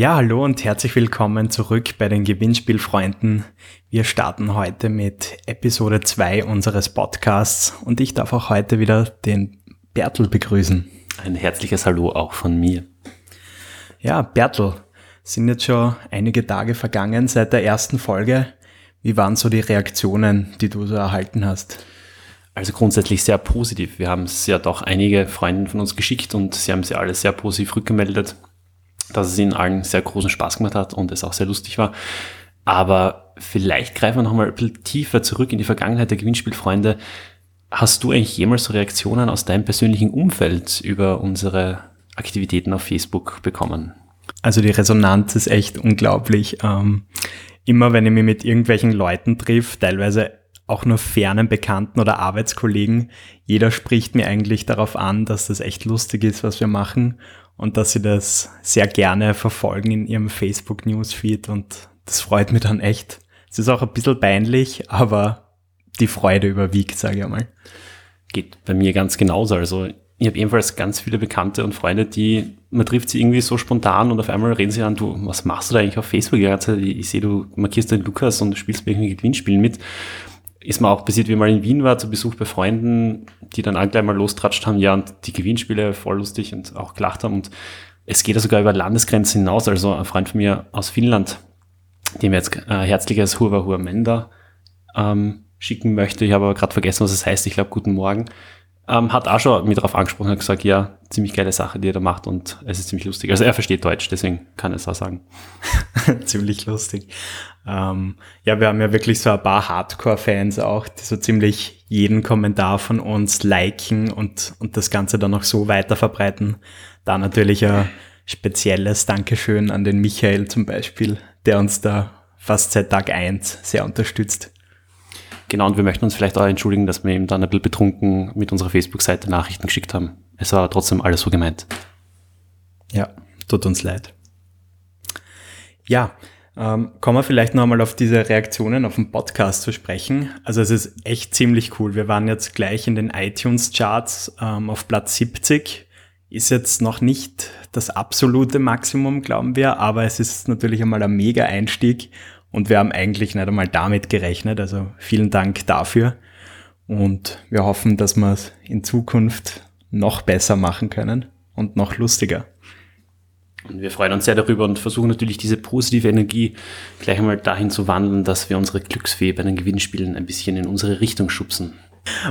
Ja, hallo und herzlich willkommen zurück bei den Gewinnspielfreunden. Wir starten heute mit Episode 2 unseres Podcasts und ich darf auch heute wieder den Bertel begrüßen. Ein herzliches Hallo auch von mir. Ja, Bertel, sind jetzt schon einige Tage vergangen seit der ersten Folge. Wie waren so die Reaktionen, die du so erhalten hast? Also grundsätzlich sehr positiv. Wir haben es ja doch einige Freunde von uns geschickt und sie haben sie alle sehr positiv rückgemeldet dass es ihnen allen sehr großen Spaß gemacht hat und es auch sehr lustig war. Aber vielleicht greifen wir nochmal ein bisschen tiefer zurück in die Vergangenheit der Gewinnspielfreunde. Hast du eigentlich jemals so Reaktionen aus deinem persönlichen Umfeld über unsere Aktivitäten auf Facebook bekommen? Also die Resonanz ist echt unglaublich. Ähm, immer wenn ich mich mit irgendwelchen Leuten triff, teilweise auch nur fernen Bekannten oder Arbeitskollegen, jeder spricht mir eigentlich darauf an, dass das echt lustig ist, was wir machen und dass sie das sehr gerne verfolgen in ihrem Facebook-Newsfeed und das freut mich dann echt. Es ist auch ein bisschen peinlich, aber die Freude überwiegt, sage ich einmal. Geht bei mir ganz genauso. Also ich habe ebenfalls ganz viele Bekannte und Freunde, die, man trifft sie irgendwie so spontan und auf einmal reden sie an, du, was machst du da eigentlich auf Facebook? Ich, ich sehe, du markierst den Lukas und spielst bei irgendwelchen Gewinnspielen mit ist mir auch passiert, wie mal in Wien war, zu Besuch bei Freunden, die dann auch gleich mal lostratscht haben, ja, und die Gewinnspiele voll lustig und auch gelacht haben. Und es geht ja sogar über Landesgrenzen hinaus. Also ein Freund von mir aus Finnland, dem jetzt äh, herzliches Hurva Hurmenda ähm, schicken möchte. Ich habe aber gerade vergessen, was es das heißt. Ich glaube, guten Morgen ähm, hat auch schon mit darauf angesprochen und gesagt, ja, ziemlich geile Sache, die er da macht und es ist ziemlich lustig. Also er versteht Deutsch, deswegen kann er es auch sagen. ziemlich lustig. Ähm, ja, wir haben ja wirklich so ein paar Hardcore-Fans auch, die so ziemlich jeden Kommentar von uns liken und, und das Ganze dann auch so weiter verbreiten. Da natürlich ein spezielles Dankeschön an den Michael zum Beispiel, der uns da fast seit Tag eins sehr unterstützt. Genau, und wir möchten uns vielleicht auch entschuldigen, dass wir ihm dann ein bisschen betrunken mit unserer Facebook-Seite Nachrichten geschickt haben. Es war trotzdem alles so gemeint. Ja, tut uns leid. Ja, ähm, kommen wir vielleicht noch einmal auf diese Reaktionen auf den Podcast zu sprechen. Also es ist echt ziemlich cool. Wir waren jetzt gleich in den iTunes-Charts ähm, auf Platz 70. Ist jetzt noch nicht das absolute Maximum, glauben wir, aber es ist natürlich einmal ein mega Einstieg und wir haben eigentlich nicht einmal damit gerechnet. Also vielen Dank dafür. Und wir hoffen, dass wir es in Zukunft noch besser machen können und noch lustiger. Und wir freuen uns sehr darüber und versuchen natürlich diese positive Energie gleich einmal dahin zu wandeln, dass wir unsere Glücksfee bei den Gewinnspielen ein bisschen in unsere Richtung schubsen.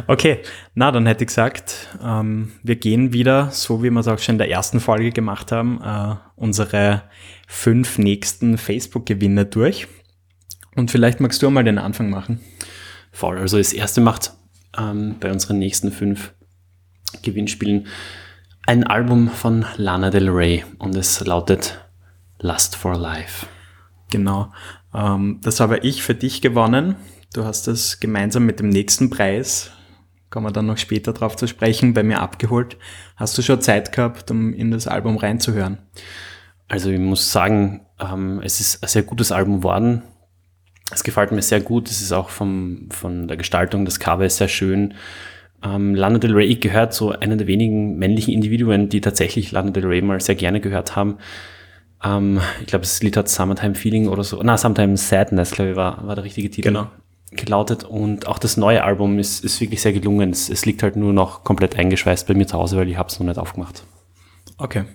Okay, na dann hätte ich gesagt, ähm, wir gehen wieder, so wie wir es auch schon in der ersten Folge gemacht haben, äh, unsere fünf nächsten Facebook-Gewinne durch. Und vielleicht magst du mal den Anfang machen. Voll. Also das erste macht ähm, bei unseren nächsten fünf Gewinnspielen ein Album von Lana Del Rey und es lautet Lust for Life. Genau. Ähm, das habe ich für dich gewonnen. Du hast es gemeinsam mit dem nächsten Preis, kommen wir dann noch später drauf zu sprechen, bei mir abgeholt. Hast du schon Zeit gehabt, um in das Album reinzuhören? Also ich muss sagen, ähm, es ist ein sehr gutes Album geworden. Es gefällt mir sehr gut. Es ist auch vom, von der Gestaltung, das Cover ist sehr schön. Ähm, Lana Del Rey gehört zu einer der wenigen männlichen Individuen, die tatsächlich Lana Del Rey mal sehr gerne gehört haben. Ähm, ich glaube, das Lied hat Summertime Feeling oder so. Na, Summertime Sadness, glaube ich, war, war der richtige Titel. Genau. Gelautet. Und auch das neue Album ist, ist wirklich sehr gelungen. Es, es liegt halt nur noch komplett eingeschweißt bei mir zu Hause, weil ich habe es noch nicht aufgemacht. Okay.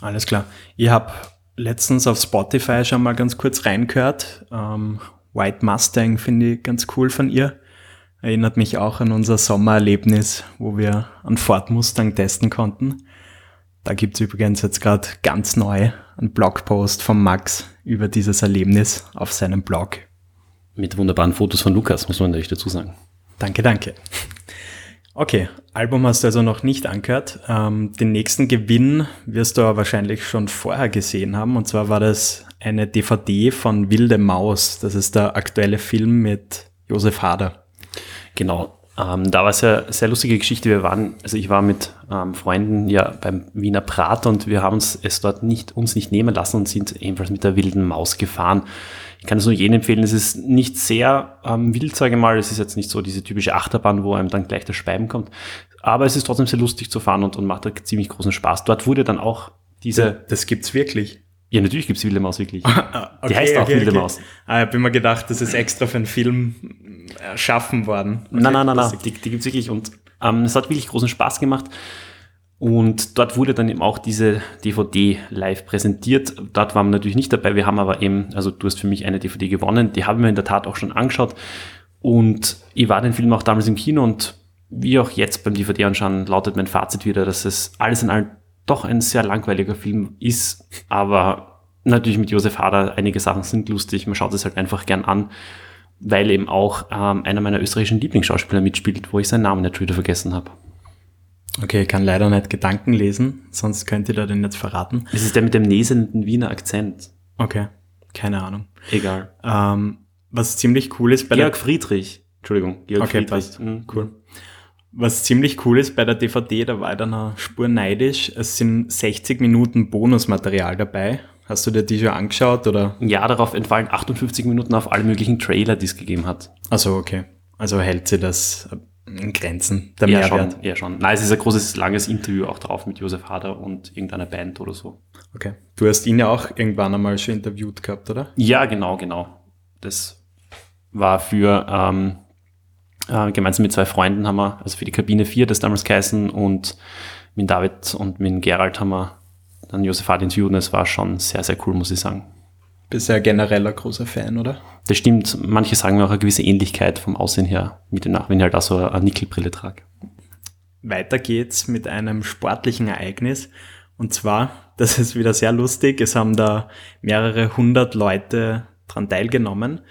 Alles klar. Ich habe letztens auf Spotify schon mal ganz kurz reingehört. Ähm, White Mustang finde ich ganz cool von ihr. Erinnert mich auch an unser Sommererlebnis, wo wir einen Ford Mustang testen konnten. Da gibt's übrigens jetzt gerade ganz neu einen Blogpost von Max über dieses Erlebnis auf seinem Blog. Mit wunderbaren Fotos von Lukas, muss man natürlich dazu sagen. Danke, danke. Okay, Album hast du also noch nicht angehört. Ähm, den nächsten Gewinn wirst du aber wahrscheinlich schon vorher gesehen haben. Und zwar war das eine DVD von Wilde Maus. Das ist der aktuelle Film mit Josef Hader. Genau. Ähm, da war es ja eine sehr lustige Geschichte. Wir waren, also ich war mit ähm, Freunden ja beim Wiener Prater und wir haben uns es dort nicht, uns nicht nehmen lassen und sind ebenfalls mit der wilden Maus gefahren. Ich kann es nur jedem empfehlen. Es ist nicht sehr ähm, wild, sage ich mal. Es ist jetzt nicht so diese typische Achterbahn, wo einem dann gleich der Speiben kommt. Aber es ist trotzdem sehr lustig zu fahren und, und macht da ziemlich großen Spaß. Dort wurde dann auch diese. Das gibt's wirklich. Ja, natürlich gibt es Wilde Maus wirklich. Ah, Die heißt auch Wilde Maus. Ah, ich habe immer gedacht, das ist extra für einen Film erschaffen worden. Okay, Nein, nein, nein, das- nein. Die, die gibt es wirklich und ähm, es hat wirklich großen Spaß gemacht. Und dort wurde dann eben auch diese DVD live präsentiert. Dort waren wir natürlich nicht dabei. Wir haben aber eben, also du hast für mich eine DVD gewonnen. Die haben wir in der Tat auch schon angeschaut. Und ich war den Film auch damals im Kino und wie auch jetzt beim DVD anschauen, lautet mein Fazit wieder, dass es alles in allem doch ein sehr langweiliger Film ist. Aber natürlich mit Josef Hader, einige Sachen sind lustig. Man schaut es halt einfach gern an weil eben auch ähm, einer meiner österreichischen Lieblingsschauspieler mitspielt, wo ich seinen Namen nicht wieder vergessen habe. Okay, ich kann leider nicht Gedanken lesen, sonst könnt ihr da den jetzt verraten. Es ist der mit dem näsenden Wiener Akzent. Okay, keine Ahnung. Egal. Ähm, was ziemlich cool ist bei Georg der Friedrich. Entschuldigung, Georg Okay, Friedrich. passt. Mhm. Cool. Was ziemlich cool ist bei der DVD, da war ich dann eine Spur neidisch. Es sind 60 Minuten Bonusmaterial dabei. Hast du dir die schon angeschaut oder? Ja, darauf entfallen 58 Minuten auf alle möglichen Trailer, die es gegeben hat. Also okay. Also hält sie das Grenzen, der Ja, Mehrwert. schon, ja, schon. Nein, es ist ein großes, langes Interview auch drauf mit Josef Hader und irgendeiner Band oder so. Okay. Du hast ihn ja auch irgendwann einmal schon interviewt gehabt, oder? Ja, genau, genau. Das war für, ähm, äh, gemeinsam mit zwei Freunden haben wir, also für die Kabine 4 das damals geheißen und mit David und mit Gerald haben wir dann Josef Hart interviewt und es war schon sehr, sehr cool, muss ich sagen. Bist ja generell ein großer Fan, oder? Das stimmt, manche sagen mir auch eine gewisse Ähnlichkeit vom Aussehen her mit dem nach, wenn ich halt auch so eine Nickelbrille trage. Weiter geht's mit einem sportlichen Ereignis. Und zwar, das ist wieder sehr lustig, es haben da mehrere hundert Leute dran teilgenommen.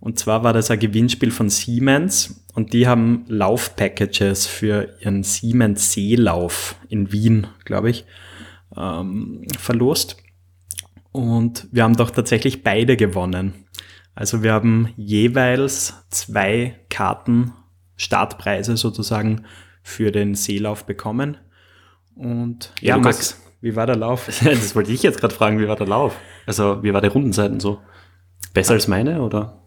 Und zwar war das ein Gewinnspiel von Siemens und die haben Laufpackages für ihren Siemens Seelauf in Wien, glaube ich, ähm, verlost. Und wir haben doch tatsächlich beide gewonnen. Also wir haben jeweils zwei Karten, Startpreise sozusagen für den Seelauf bekommen. Und ja, Ja, Max, Lukas. wie war der Lauf? Das wollte ich jetzt gerade fragen, wie war der Lauf? Also, wie war der Rundenzeiten so? Besser als meine oder?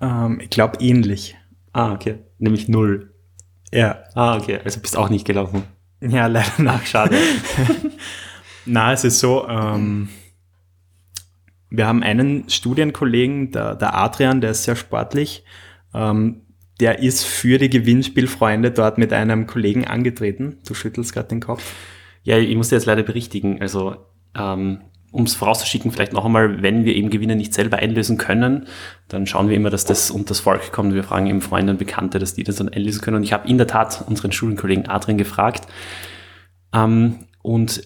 Ähm, ich glaube ähnlich. Ah, okay. Nämlich null. Ja. Ah, okay. Also bist auch nicht gelaufen. Ja, leider nach. Schade. Na, es ist so, ähm, wir haben einen Studienkollegen, der, der Adrian, der ist sehr sportlich. Ähm, der ist für die Gewinnspielfreunde dort mit einem Kollegen angetreten. Du schüttelst gerade den Kopf. Ja, ich muss dir jetzt leider berichtigen. Also, ähm, um es vorauszuschicken, vielleicht noch einmal, wenn wir eben Gewinne nicht selber einlösen können, dann schauen wir immer, dass das unter das Volk kommt. Wir fragen eben Freunde und Bekannte, dass die das dann einlösen können. Und ich habe in der Tat unseren Studienkollegen Adrian gefragt. Ähm, und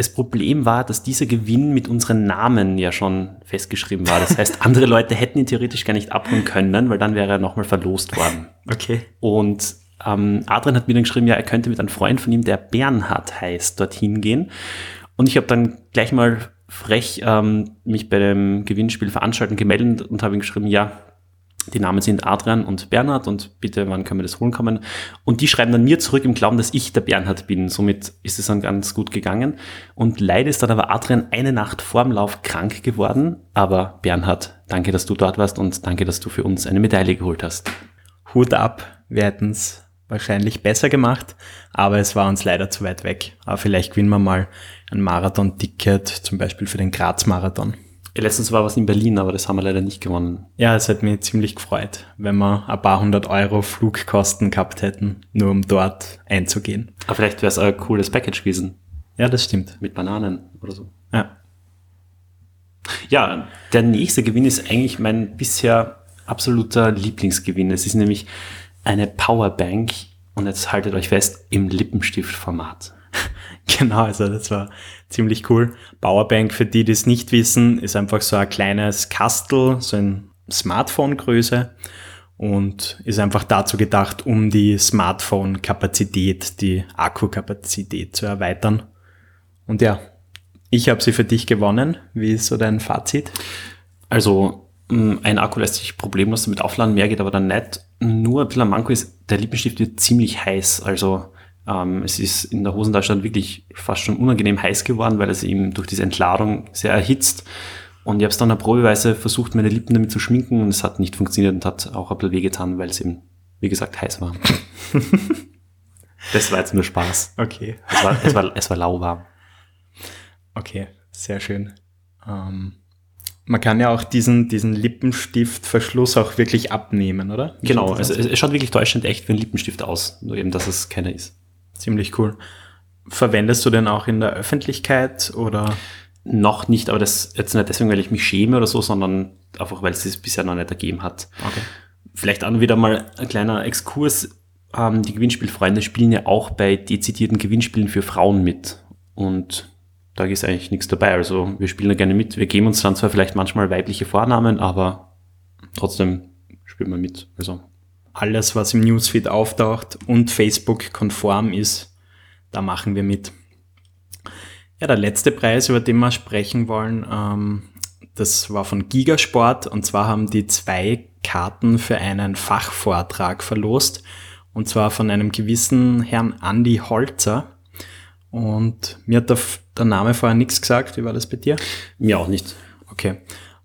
das Problem war, dass dieser Gewinn mit unseren Namen ja schon festgeschrieben war. Das heißt, andere Leute hätten ihn theoretisch gar nicht abholen können, weil dann wäre er nochmal verlost worden. Okay. Und ähm, Adrian hat mir dann geschrieben, ja, er könnte mit einem Freund von ihm, der Bernhard heißt, dorthin gehen. Und ich habe dann gleich mal frech ähm, mich bei dem Gewinnspiel veranstalten gemeldet und habe ihm geschrieben, ja, die Namen sind Adrian und Bernhard und bitte, wann können wir das holen kommen? Und die schreiben dann mir zurück im Glauben, dass ich der Bernhard bin. Somit ist es dann ganz gut gegangen. Und leider ist dann aber Adrian eine Nacht vor dem Lauf krank geworden. Aber Bernhard, danke, dass du dort warst und danke, dass du für uns eine Medaille geholt hast. Hut ab, wir hätten es wahrscheinlich besser gemacht, aber es war uns leider zu weit weg. Aber vielleicht gewinnen wir mal ein Marathon-Ticket, zum Beispiel für den Graz-Marathon. Letztens war was in Berlin, aber das haben wir leider nicht gewonnen. Ja, es hat mich ziemlich gefreut, wenn wir ein paar hundert Euro Flugkosten gehabt hätten, nur um dort einzugehen. Aber vielleicht wäre es ein cooles Package gewesen. Ja, das stimmt. Mit Bananen oder so. Ja. Ja, der nächste Gewinn ist eigentlich mein bisher absoluter Lieblingsgewinn. Es ist nämlich eine Powerbank und jetzt haltet euch fest, im Lippenstiftformat. Genau, also das war ziemlich cool. Powerbank, für die, die es nicht wissen, ist einfach so ein kleines Kastel, so ein Smartphone-Größe und ist einfach dazu gedacht, um die Smartphone-Kapazität, die Akkukapazität zu erweitern. Und ja, ich habe sie für dich gewonnen. Wie ist so dein Fazit? Also mh, ein Akku lässt sich problemlos damit aufladen, mehr geht aber dann nicht. Nur ein bisschen am Manko ist, der Lippenstift wird ziemlich heiß. Also ähm, es ist in der Hosentasche wirklich fast schon unangenehm heiß geworden, weil es eben durch diese Entladung sehr erhitzt. Und ich habe es dann Probeweise versucht, meine Lippen damit zu schminken und es hat nicht funktioniert und hat auch ein bisschen wehgetan, weil es eben, wie gesagt, heiß war. das war jetzt nur Spaß. Okay. Es war, es war, es war lauwarm. Okay, sehr schön. Ähm, man kann ja auch diesen, diesen Lippenstiftverschluss auch wirklich abnehmen, oder? Wie genau, also es, es schaut wirklich täuschend echt wie ein Lippenstift aus, nur eben, dass es keiner ist. Ziemlich cool. Verwendest du den auch in der Öffentlichkeit oder? Noch nicht, aber das jetzt nicht deswegen, weil ich mich schäme oder so, sondern einfach, weil es es bisher noch nicht ergeben hat. Okay. Vielleicht auch wieder mal ein kleiner Exkurs. Ähm, die Gewinnspielfreunde spielen ja auch bei dezidierten Gewinnspielen für Frauen mit. Und da ist eigentlich nichts dabei. Also wir spielen da gerne mit. Wir geben uns dann zwar vielleicht manchmal weibliche Vornamen, aber trotzdem spielen wir mit. Also alles, was im Newsfeed auftaucht und Facebook konform ist, da machen wir mit. Ja, der letzte Preis, über den wir sprechen wollen, ähm, das war von Gigasport und zwar haben die zwei Karten für einen Fachvortrag verlost und zwar von einem gewissen Herrn Andy Holzer. Und mir hat der, der Name vorher nichts gesagt. Wie war das bei dir? Mir auch nicht. Okay.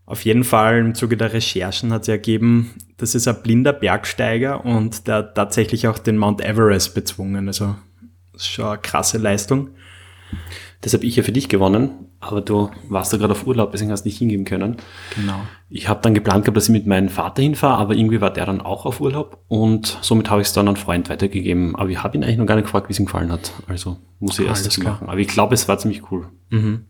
Auf jeden Fall im Zuge der Recherchen hat sich ergeben, das ist ein blinder Bergsteiger und der hat tatsächlich auch den Mount Everest bezwungen. Also das ist schon eine krasse Leistung. Das habe ich ja für dich gewonnen, aber du warst da gerade auf Urlaub, deswegen hast du nicht hingehen können. Genau. Ich habe dann geplant gehabt, dass ich mit meinem Vater hinfahre, aber irgendwie war der dann auch auf Urlaub und somit habe ich es dann an Freund weitergegeben. Aber ich habe ihn eigentlich noch gar nicht gefragt, wie es ihm gefallen hat. Also muss ich Ah, erst das machen. Aber ich glaube, es war ziemlich cool. Mhm.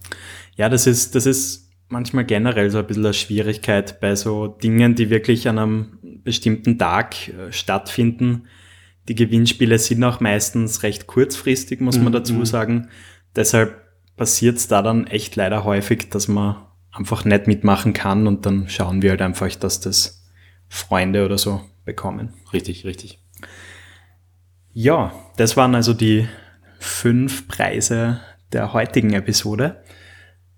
Ja, das ist, das ist manchmal generell so ein bisschen eine Schwierigkeit bei so Dingen, die wirklich an einem bestimmten Tag äh, stattfinden. Die Gewinnspiele sind auch meistens recht kurzfristig, muss man Mhm, dazu mhm. sagen. Deshalb passiert es da dann echt leider häufig, dass man einfach nicht mitmachen kann und dann schauen wir halt einfach, dass das Freunde oder so bekommen. Richtig, richtig. Ja, das waren also die fünf Preise der heutigen Episode.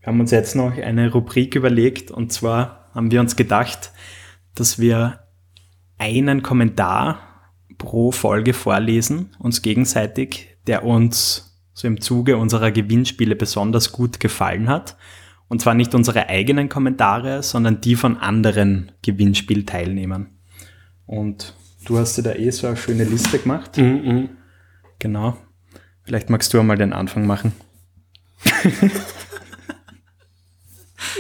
Wir haben uns jetzt noch eine Rubrik überlegt und zwar haben wir uns gedacht, dass wir einen Kommentar pro Folge vorlesen, uns gegenseitig, der uns so im Zuge unserer Gewinnspiele besonders gut gefallen hat. Und zwar nicht unsere eigenen Kommentare, sondern die von anderen Gewinnspielteilnehmern. Und du hast dir da eh so eine schöne Liste gemacht. Mhm, Genau. Vielleicht magst du einmal den Anfang machen.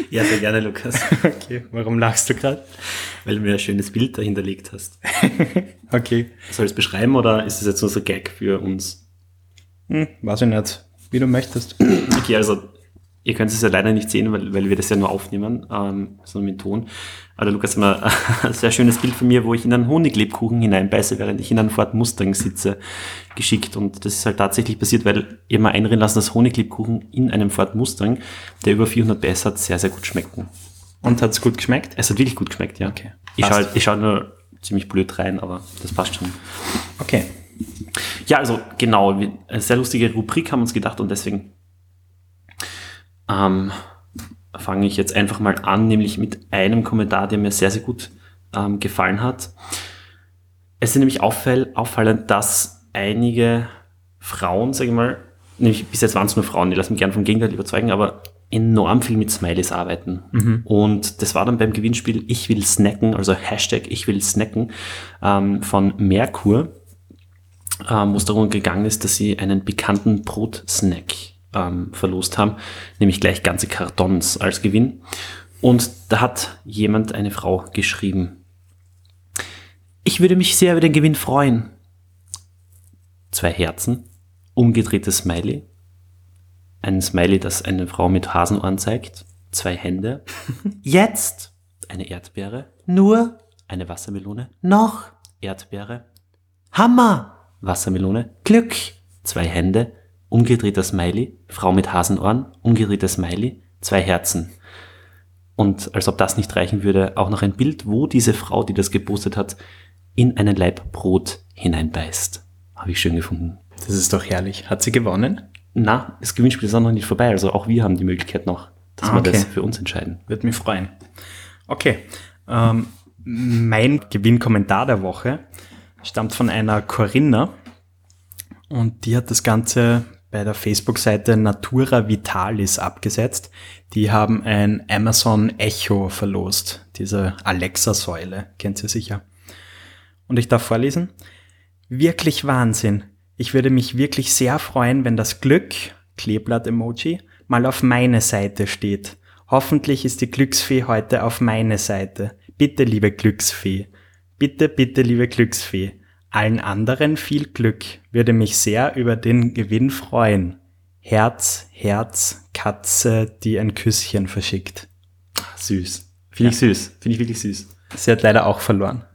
Ja, sehr gerne, Lukas. Okay, warum lachst du gerade? Weil du mir ein schönes Bild dahinterlegt hast. Okay, Soll ich es beschreiben oder ist es jetzt nur so ein Gag für uns? hm, weiß ich nicht. Wie du möchtest. Okay, also ihr könnt es ja leider nicht sehen, weil, weil wir das ja nur aufnehmen, ähm, sondern mit Ton. Aber der Lukas hat mir ein sehr schönes Bild von mir, wo ich in einen Honiglebkuchen hineinbeiße, während ich in einem Ford Mustang sitze, geschickt. Und das ist halt tatsächlich passiert, weil ihr mal einreden lassen, dass Honiglebkuchen in einem Ford Mustang, der über 400 PS hat, sehr, sehr gut schmecken. Und hat's gut geschmeckt? Es hat wirklich gut geschmeckt, ja. Okay. Ich schaue ich schau nur ziemlich blöd rein, aber das passt schon. Okay. Ja, also genau, eine sehr lustige Rubrik haben wir uns gedacht und deswegen ähm, fange ich jetzt einfach mal an, nämlich mit einem Kommentar, der mir sehr, sehr gut ähm, gefallen hat. Es ist nämlich auffall, auffallend, dass einige Frauen, sage ich mal, nämlich bis jetzt waren es nur Frauen, die lassen mich gern vom Gegenteil überzeugen, aber enorm viel mit Smileys arbeiten. Und das war dann beim Gewinnspiel Ich will snacken, also Hashtag Ich will snacken ähm, von Merkur ähm, wo es darum gegangen ist, dass sie einen bekannten Brotsnack ähm, verlost haben, nämlich gleich ganze Kartons als Gewinn. Und da hat jemand, eine Frau, geschrieben, ich würde mich sehr über den Gewinn freuen. Zwei Herzen, umgedrehtes Smiley, ein Smiley, das eine Frau mit Hasenohren zeigt, zwei Hände, jetzt eine Erdbeere, nur eine Wassermelone, noch Erdbeere, Hammer! Wassermelone. Glück! Zwei Hände. Umgedrehter Smiley. Frau mit Hasenohren. Umgedrehter Smiley. Zwei Herzen. Und als ob das nicht reichen würde, auch noch ein Bild, wo diese Frau, die das gepostet hat, in einen Laib Brot hineinbeißt. Habe ich schön gefunden. Das ist doch herrlich. Hat sie gewonnen? Na, das Gewinnspiel ist auch noch nicht vorbei. Also auch wir haben die Möglichkeit noch, dass Ah, wir okay. das für uns entscheiden. Würde mich freuen. Okay. Ähm, mein Gewinnkommentar der Woche stammt von einer Corinna und die hat das Ganze bei der Facebook-Seite Natura Vitalis abgesetzt. Die haben ein Amazon Echo verlost, diese Alexa-Säule, kennt ihr sicher. Und ich darf vorlesen. Wirklich Wahnsinn. Ich würde mich wirklich sehr freuen, wenn das Glück, Kleeblatt-Emoji, mal auf meine Seite steht Hoffentlich ist die Glücksfee heute auf meine Seite. Bitte, liebe Glücksfee. Bitte, bitte, liebe Glücksfee. Allen anderen viel Glück. Würde mich sehr über den Gewinn freuen. Herz, Herz, Katze, die ein Küsschen verschickt. Süß. Finde ich süß. Finde ich wirklich süß. Sie hat leider auch verloren.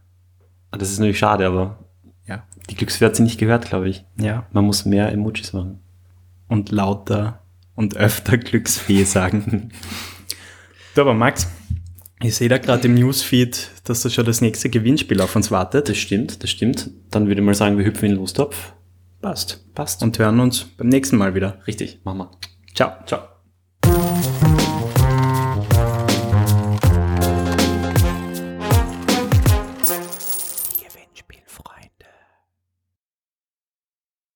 Ah, Das ist natürlich schade, aber Ja. die Glücksfee hat sie nicht gehört, glaube ich. Ja. Man muss mehr Emojis machen. Und lauter und öfter Glücksfee sagen. du aber Max, ich sehe da gerade im Newsfeed, dass da schon das nächste Gewinnspiel auf uns wartet. Das stimmt, das stimmt. Dann würde ich mal sagen, wir hüpfen in den Lostopf. Passt. Passt. Und hören uns beim nächsten Mal wieder. Richtig, machen wir. Ciao. Ciao.